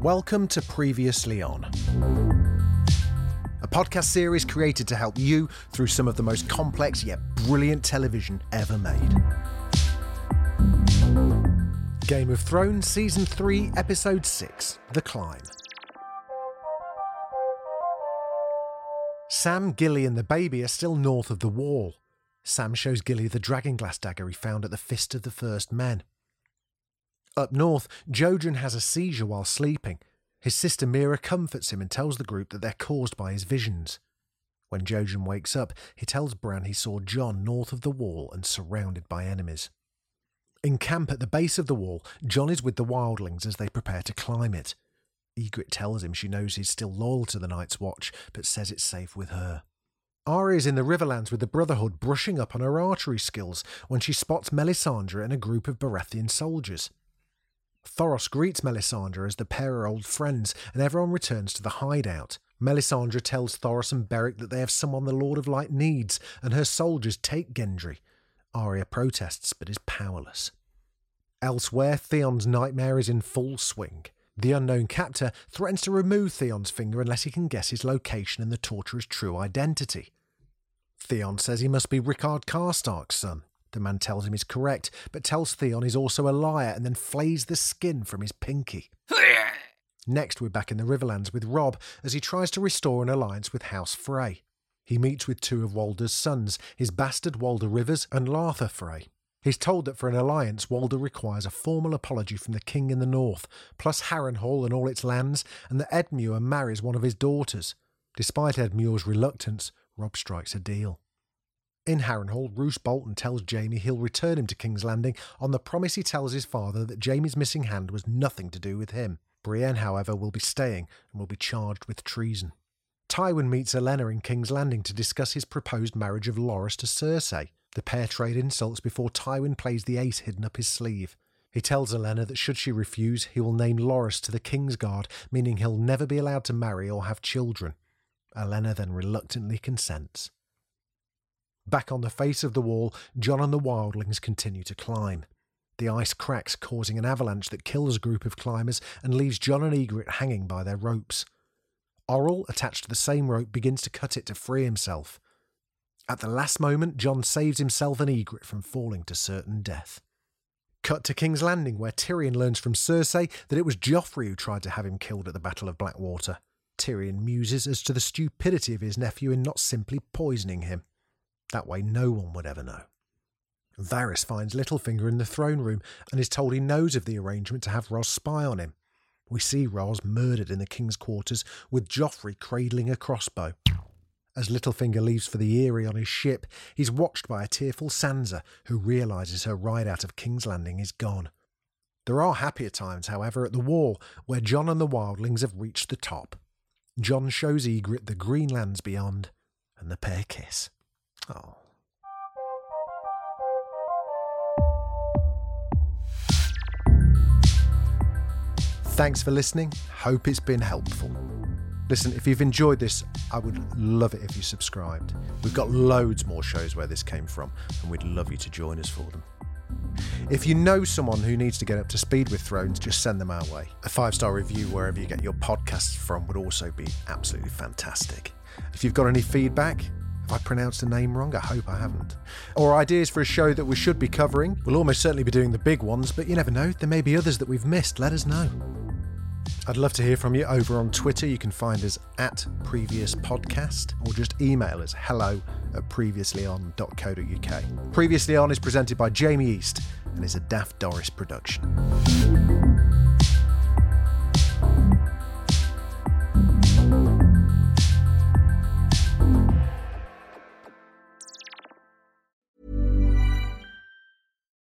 Welcome to Previously On, a podcast series created to help you through some of the most complex yet brilliant television ever made. Game of Thrones Season 3, Episode 6 The Climb. Sam, Gilly, and the baby are still north of the wall. Sam shows Gilly the dragonglass dagger he found at the Fist of the First Men. Up north, Jojen has a seizure while sleeping. His sister Meera comforts him and tells the group that they're caused by his visions. When Jojen wakes up, he tells Bran he saw Jon north of the wall and surrounded by enemies. In camp at the base of the wall, Jon is with the wildlings as they prepare to climb it. Ygritte tells him she knows he's still loyal to the Night's Watch, but says it's safe with her. Arya is in the Riverlands with the Brotherhood brushing up on her archery skills when she spots Melisandre and a group of Baratheon soldiers. Thoros greets Melisandre as the pair are old friends, and everyone returns to the hideout. Melisandre tells Thoros and Beric that they have someone the Lord of Light needs, and her soldiers take Gendry. Arya protests but is powerless. Elsewhere, Theon's nightmare is in full swing. The unknown captor threatens to remove Theon's finger unless he can guess his location and the torturer's true identity. Theon says he must be Rickard Karstark's son. The man tells him he's correct, but tells Theon he's also a liar and then flays the skin from his pinky. Next, we're back in the Riverlands with Robb as he tries to restore an alliance with House Frey. He meets with two of Walder's sons, his bastard Walder Rivers and Lothar Frey. He's told that for an alliance, Walder requires a formal apology from the king in the north, plus Harrenhal and all its lands, and that Edmure marries one of his daughters. Despite Edmure's reluctance, Robb strikes a deal. In Harrenhal, Roose Bolton tells Jaime he'll return him to King's Landing on the promise he tells his father that Jaime's missing hand was nothing to do with him. Brienne, however, will be staying and will be charged with treason. Tywin meets Olenna in King's Landing to discuss his proposed marriage of Loras to Cersei. The pair trade insults before Tywin plays the ace hidden up his sleeve. He tells Olenna that should she refuse, he will name Loras to the King's Guard, meaning he'll never be allowed to marry or have children. Olenna then reluctantly consents. Back on the face of the wall, Jon and the wildlings continue to climb. The ice cracks, causing an avalanche that kills a group of climbers and leaves Jon and Ygritte hanging by their ropes. Orell, attached to the same rope, begins to cut it to free himself. At the last moment, Jon saves himself and Ygritte from falling to certain death. Cut to King's Landing, where Tyrion learns from Cersei that it was Joffrey who tried to have him killed at the Battle of Blackwater. Tyrion muses as to the stupidity of his nephew in not simply poisoning him. That way, no one would ever know. Varys finds Littlefinger in the throne room and is told he knows of the arrangement to have Ros spy on him. We see Ros murdered in the king's quarters with Joffrey cradling a crossbow. As Littlefinger leaves for the Eyrie on his ship, he's watched by a tearful Sansa who realises her ride out of King's Landing is gone. There are happier times, however, at the wall, where Jon and the wildlings have reached the top. Jon shows Ygritte the green lands beyond, and the pair kiss. Oh. Thanks for listening. Hope it's been helpful. Listen, if you've enjoyed this, I would love it if you subscribed. We've got loads more shows where this came from, and we'd love you to join us for them. If you know someone who needs to get up to speed with Thrones, just send them our way. A five star review wherever you get your podcasts from would also be absolutely fantastic. If you've got any feedback, I pronounced the name wrong? I hope I haven't. Or ideas for a show that we should be covering? We'll almost certainly be doing the big ones, but you never know. There may be others that we've missed. Let us know. I'd love to hear from you over on Twitter. You can find us at Previous Podcast or just email us hello at previouslyon.co.uk. Previously On is presented by Jamie East and is a Daft Doris production.